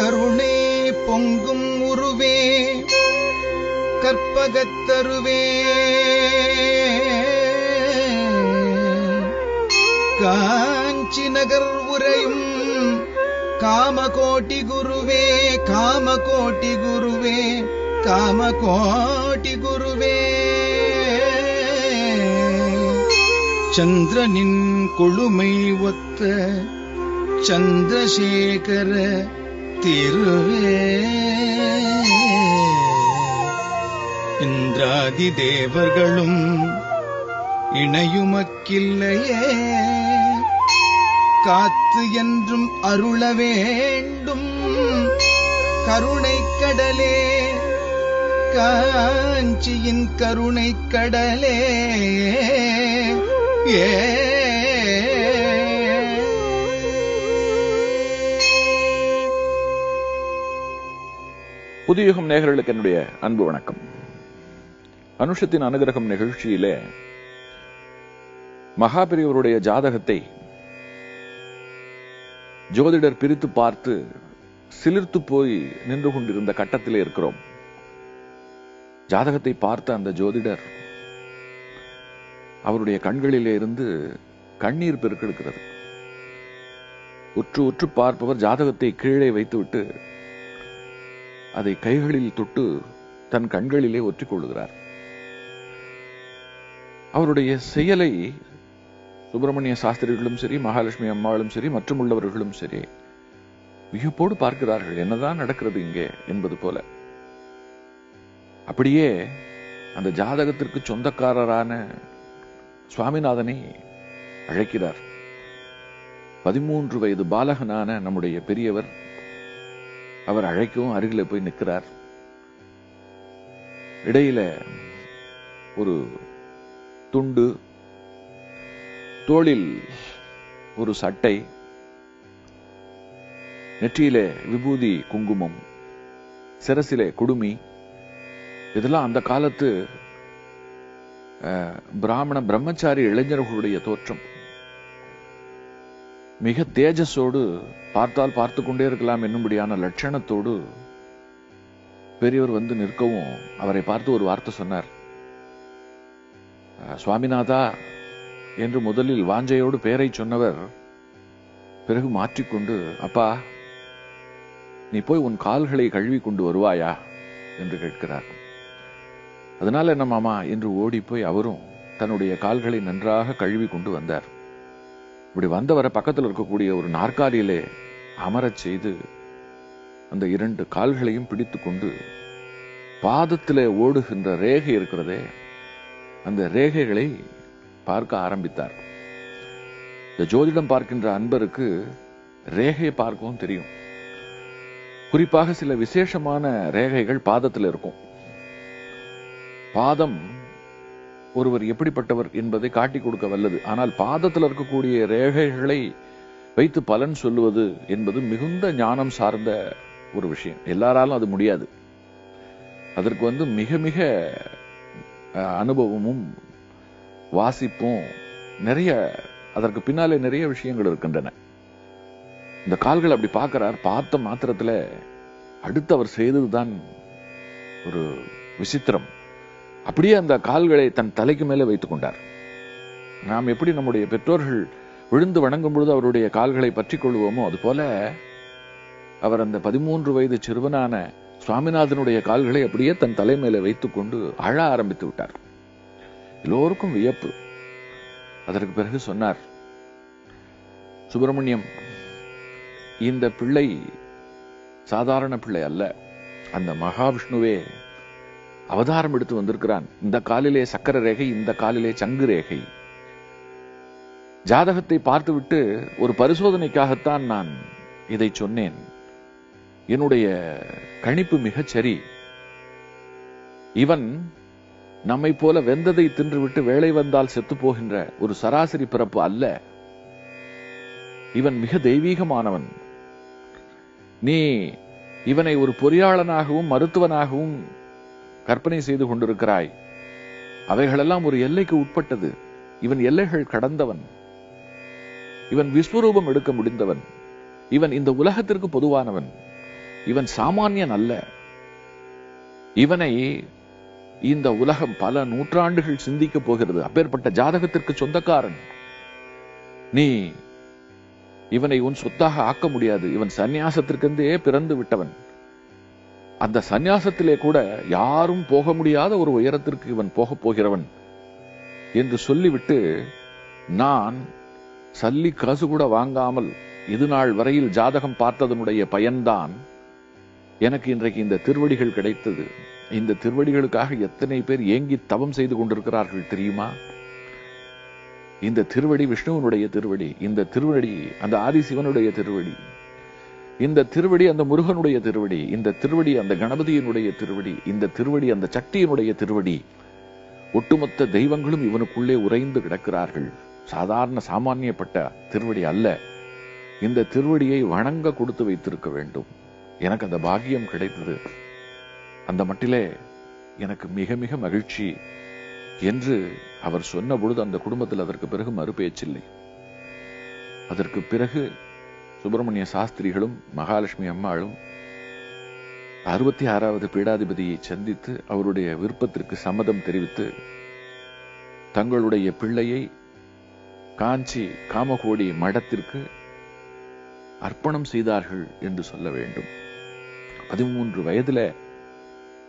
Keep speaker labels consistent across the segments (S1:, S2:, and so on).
S1: கருணே பொங்கும் உருவே கற்பகத்தருவே காஞ்சி நகர் உரையும் காமகோட்டி குருவே காமகோட்டி குருவே காமகோட்டி குருவே. சந்திரனின் கொழுமை ஒத்த சந்திரசேகர திருவே. இந்திராதி தேவர்களும் இணையுமக்கில்லையே. காத்து என்றும் அருள வேண்டும். கருணை கடலே. காஞ்சியின் கருணை கடலே. ஏ
S2: புதியுகம் நேயர்களுக்கு என்னுடைய அன்பு வணக்கம். அனுஷத்தின் அனுகிரகம் நிகழ்ச்சியிலே மகாபெரியவருடைய ஜாதகத்தை ஜோதிடர் பிரித்து பார்த்து சிலிர்த்து போய் நின்று கொண்டிருந்த கட்டத்திலே இருக்கிறோம். ஜாதகத்தை பார்த்த அந்த ஜோதிடர் அவருடைய கண்களிலே இருந்து கண்ணீர் பெருக்கெடுக்கிறது. உற்று உற்று பார்ப்பவர் ஜாதகத்தை கீழே வைத்துவிட்டு அதை கைகளில் தொட்டு தன் கண்களிலே ஒற்றிக்கொள்கிறார் அவருடைய செயலை சுப்பிரமணிய சாஸ்திரிகளும் சரி மகாலட்சுமி அம்மாளும் சரி மற்றும் உள்ளவர்களும் சரி வியப்போடு பார்க்கிறார்கள். என்னதான் நடக்கிறது இங்கே என்பது போல. அப்படியே அந்த ஜாதகத்திற்கு சொந்தக்காரரான சுவாமிநாதனை அழைக்கிறார். பதிமூன்று வயது பாலகனான நம்முடைய பெரியவர் அவர் அழைக்கவும் அருகில போய் நிற்கிறார். இடையில ஒரு துண்டு தோளில் ஒரு சட்டை நெற்றியில விபூதி குங்குமம் சிரசில குடுமி இதெல்லாம் அந்த காலத்து பிராமண பிரம்மச்சாரி இளைஞர்களுடைய தோற்றம். மிக தேஜஸோடு பார்த்தால் பார்த்து கொண்டே இருக்கலாம் என்னும்படியான லட்சணத்தோடு பெரியவர் வந்து நிற்கவும் அவரை பார்த்து ஒரு வார்த்தை சொன்னார். சுவாமிநாதா என்று முதலில் வாஞ்சையோடு பெயரை சொன்னவர் பிறகு மாற்றிக்கொண்டு அப்பா நீ போய் உன் கால்களை கழுவி கொண்டு வருவாயா? என்று கேட்கிறார். அதனால என்ன மாமா? என்று ஓடி போய் அவரும் தன்னுடைய கால்களை நன்றாக கழுவி கொண்டு வந்தார். இப்படி வந்தவரை பக்கத்தில் இருக்கக்கூடிய ஒரு நாற்காலியிலே அமரச் செய்து அந்த இரண்டு கால்களையும் பிடித்து கொண்டு பாதத்திலே ஓடுகின்ற ரேகை இருக்கிறதே அந்த ரேகைகளை பார்க்க ஆரம்பித்தார். இந்த ஜோதிடம் பார்க்கின்ற அன்பருக்கு ரேகையை பார்க்கவும் தெரியும். குறிப்பாக சில விசேஷமான ரேகைகள் பாதத்தில் இருக்கும். பாதம் ஒருவர் எப்படிப்பட்டவர் என்பதை காட்டிக் கொடுக்க வல்லது. ஆனால் பாதத்தில் இருக்கக்கூடிய ரேகைகளை வைத்து பலன் சொல்லுவது என்பது மிகுந்த ஞானம் சார்ந்த ஒரு விஷயம். எல்லாராலும் அது முடியாது. அதற்கு வந்து மிக மிக அஹ், அனுபவமும் வாசிப்பும் நிறைய அதற்கு பின்னாலே நிறைய விஷயங்கள் இருக்கின்றன. இந்த கால்கள் அப்படி பார்க்கிறார். பார்த்த மாத்திரத்துல அடுத்து அவர் செய்ததுதான் ஒரு விசித்திரம். அப்படியே அந்த கால்களை தன் தலைக்கு மேலே வைத்துக் கொண்டார். நாம் எப்படி நம்முடைய பெற்றோர்கள் விழுந்து வணங்கும் பொழுது அவருடைய கால்களை பற்றிக் கொள்வோமோ அதுபோல அவர் அந்த பதிமூன்று வயது சிறுவனான சுவாமிநாதனுடைய கால்களை அப்படியே தன் தலை மேலே வைத்துக் கொண்டு அழ ஆரம்பித்து விட்டார். எல்லோருக்கும் வியப்பு. அதற்கு பிறகு சொன்னார் சுப்பிரமணியம் இந்த பிள்ளை சாதாரண பிள்ளை அல்ல. அந்த மகாவிஷ்ணுவே அவதாரம் எடுத்து வந்திருக்கிறான். இந்த காலிலே சக்கர ரேகை இந்த காலிலே சங்கு ரேகை ஜாதகத்தை பார்த்துவிட்டு ஒரு பரிசோதனைக்காகத்தான் நான் இதை சொன்னேன். என்னுடைய கணிப்பு மிகச்சரி இவன் நம்மை போல வெந்ததை தின்றுவிட்டு வேலை வந்தால் செத்து போகின்ற ஒரு சராசரி பிறப்பு அல்ல. இவன் மிக தெய்வீகமானவன். நீ இவனை ஒரு பொறியாளனாகவும் மருத்துவனாகவும் கற்பனை செய்து கொண்டிருக்கிறாய். அவைகளெல்லாம் ஒரு எல்லைக்கு உட்பட்டது. இவன் எல்லைகள் கடந்தவன். இவன் விஸ்வரூபம் எடுக்க முடிந்தவன். இவன் இந்த உலகத்திற்கு பொதுவானவன். இவன் சாமானியன் அல்ல. இவனை இந்த உலகம் பல நூற்றாண்டுகள் சிந்திக்கப் போகிறது. அப்பேற்பட்ட ஜாதகத்திற்கு சொந்தக்காரன். நீ இவனை உன் சொத்தாக ஆக்க முடியாது. இவன் சந்நியாசத்திற்கென்றே பிறந்து விட்டவன். அந்த சந்நியாசத்திலே கூட யாரும் போக முடியாத ஒரு உயரத்திற்கு இவன் போகப் போகிறவன் என்று சொல்லிவிட்டு நான் சல்லி காசு கூட வாங்காமல் இது நாள் வரையில் ஜாதகம் பார்த்ததனுடைய பயன்தான் எனக்கு இன்றைக்கு இந்த திருவடிகள் கிடைத்தது. இந்த திருவடிகளுக்காக எத்தனை பேர் ஏங்கி தவம் செய்து கொண்டிருக்கிறார்கள் தெரியுமா? இந்த திருவடி விஷ்ணுவனுடைய திருவடி இந்த திருவடி அந்த ஆதிசிவனுடைய திருவடி இந்த திருவடி அந்த முருகனுடைய திருவடி இந்த திருவடி அந்த கணபதியினுடைய திருவடி இந்த திருவடி அந்த சக்தியினுடைய திருவடி. ஒட்டுமொத்த தெய்வங்களும் இவனுக்குள்ளே உறைந்து கிடக்கிறார்கள். சாதாரண சாமானியப்பட்ட திருவடி அல்ல. இந்த திருவடியை வணங்க கொடுத்து வைத்திருக்க வேண்டும். எனக்கு அந்த பாக்கியம் கிடைத்தது. அந்த மட்டிலே எனக்கு மிக மிக மகிழ்ச்சி என்று அவர் சொன்ன பொழுது அந்த குடும்பத்தில் அதற்கு பிறகு மறுபேச்சில்லை. அதற்கு பிறகு சுப்பிரமணிய சாஸ்திரிகளும் மகாலட்சுமி அம்மாளும் அறுபத்தி ஆறாவது பீடாதிபதியை சந்தித்து அவருடைய விருப்பத்திற்கு சம்மதம் தெரிவித்து தங்களுடைய பிள்ளையை காஞ்சி காமகோடி மடத்திற்கு அர்ப்பணம் செய்தார்கள் என்று சொல்ல வேண்டும். பதிமூன்று வயதில்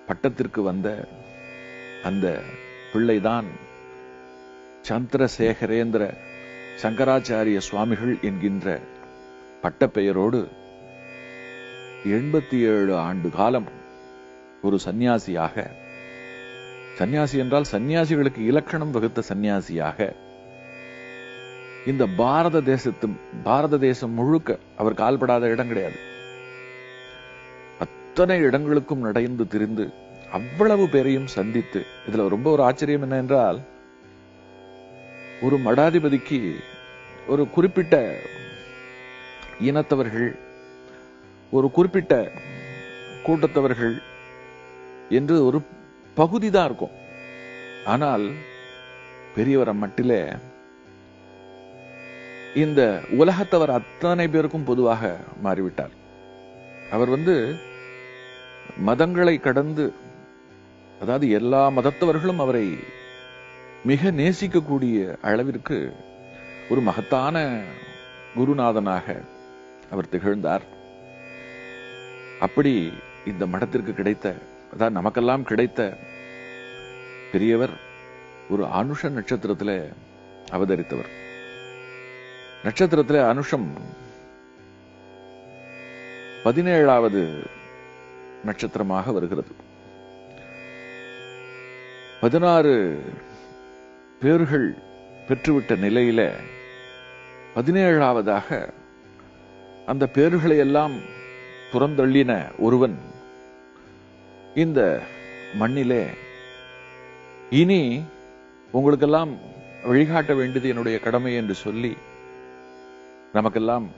S2: பட்டத்திற்கு வந்த அந்த பிள்ளைதான் சந்திரசேகரேந்திர சங்கராச்சாரிய சுவாமிகள் என்கின்ற பட்டப்பெயரோடு எண்பத்தி ஏழு ஆண்டு காலம் ஒரு சந்நியாசியாக சந்நியாசி என்றால் சந்நியாசிகளுக்கு இலக்கணம் வகுத்த சந்நியாசியாக இந்த பாரத தேசத்து பாரத தேசம் முழுக்க அவர் கால்படாத இடம் கிடையாது. அத்தனை இடங்களுக்கும் நடைந்து திரிந்து அவ்வளவு பேரையும் சந்தித்து இதுல ரொம்ப ஒரு ஆச்சரியம் என்ன என்றால் ஒரு மடாதிபதிக்கு ஒரு குறிப்பிட்ட இனத்தவர்கள் ஒரு குறிப்பிட்ட கூட்டத்தவர்கள் என்று ஒரு பகுதி தான் இருக்கும். ஆனால் பெரியவரை மட்டில இந்த உலகத்தவர் அத்தனை பேருக்கும் பொதுவாக மாறிவிட்டார். அவர் வந்து மதங்களை கடந்து அதாவது எல்லா மதத்தவர்களும் அவரை மிக நேசிக்கக்கூடிய அளவிற்கு ஒரு மகத்தான குருநாதனாக அவர் திகழ்ந்தார். அப்படி இந்த மடத்திற்கு கிடைத்த அதாவது நமக்கெல்லாம் கிடைத்த பெரியவர் ஒரு அனுஷ நட்சத்திரத்தில் அவதரித்தவர். நட்சத்திரத்தில் அனுஷம் பதினேழாவது நட்சத்திரமாக வருகிறது. பதினாறு பேர்கள் பெற்றுவிட்ட நிலையில பதினேழாவதாக அந்த பேர்களை எல்லாம் புறந்தள்ளின ஒருவன் இந்த மண்ணிலே இனி உங்களுக்கெல்லாம் வழிகாட்ட வேண்டியது என்னுடைய கடமை என்று சொல்லி நமக்கெல்லாம்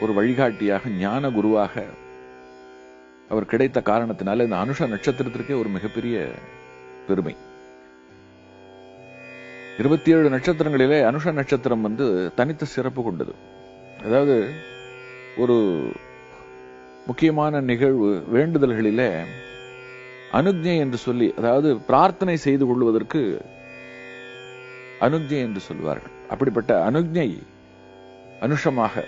S2: ஒரு வழிகாட்டியாக ஞான குருவாக அவர் கிடைத்த காரணத்தினால இந்த அனுஷ நட்சத்திரத்திற்கே ஒரு மிகப்பெரிய பெருமை. இருபத்தி ஏழு நட்சத்திரங்களிலே அனுஷ நட்சத்திரம் வந்து தனித்த சிறப்பு கொண்டது. அதாவது ஒரு முக்கியமான நிகழ்வு வேண்டுதல்களிலே அனுஜை என்று சொல்லி அதாவது பிரார்த்தனை செய்து கொள்வதற்கு அனுஜை என்று சொல்வார்கள். அப்படிப்பட்ட அனுஜை அனுஷமாக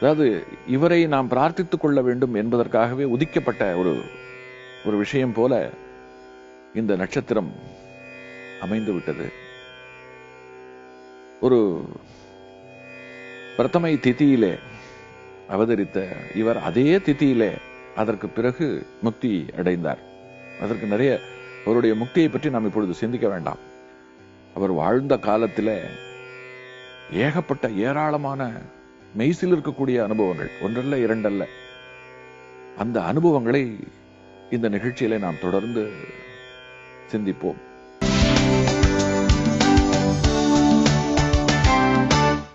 S2: அதாவது இவரை நாம் பிரார்த்தித்துக் கொள்ள வேண்டும் என்பதற்காகவே உதிக்கப்பட்ட ஒரு ஒரு விஷயம் போல இந்த நட்சத்திரம் அமைந்து விட்டது ஒரு பிரதமை திதியிலே அவதரித்த இவர் அதே திதியிலே அதற்கு பிறகு முக்தி அடைந்தார். அதற்கு நிறைய அவருடைய முக்தியை பற்றி நாம் இப்பொழுது சிந்திக்க வேண்டாம். அவர் வாழ்ந்த காலத்தில் ஏகப்பட்ட ஏராளமான மெய்சில் இருக்கக்கூடிய அனுபவங்கள் ஒன்றல்ல இரண்டல்ல அந்த அனுபவங்களை இந்த நிகழ்ச்சியில நாம் தொடர்ந்து சிந்திப்போம்.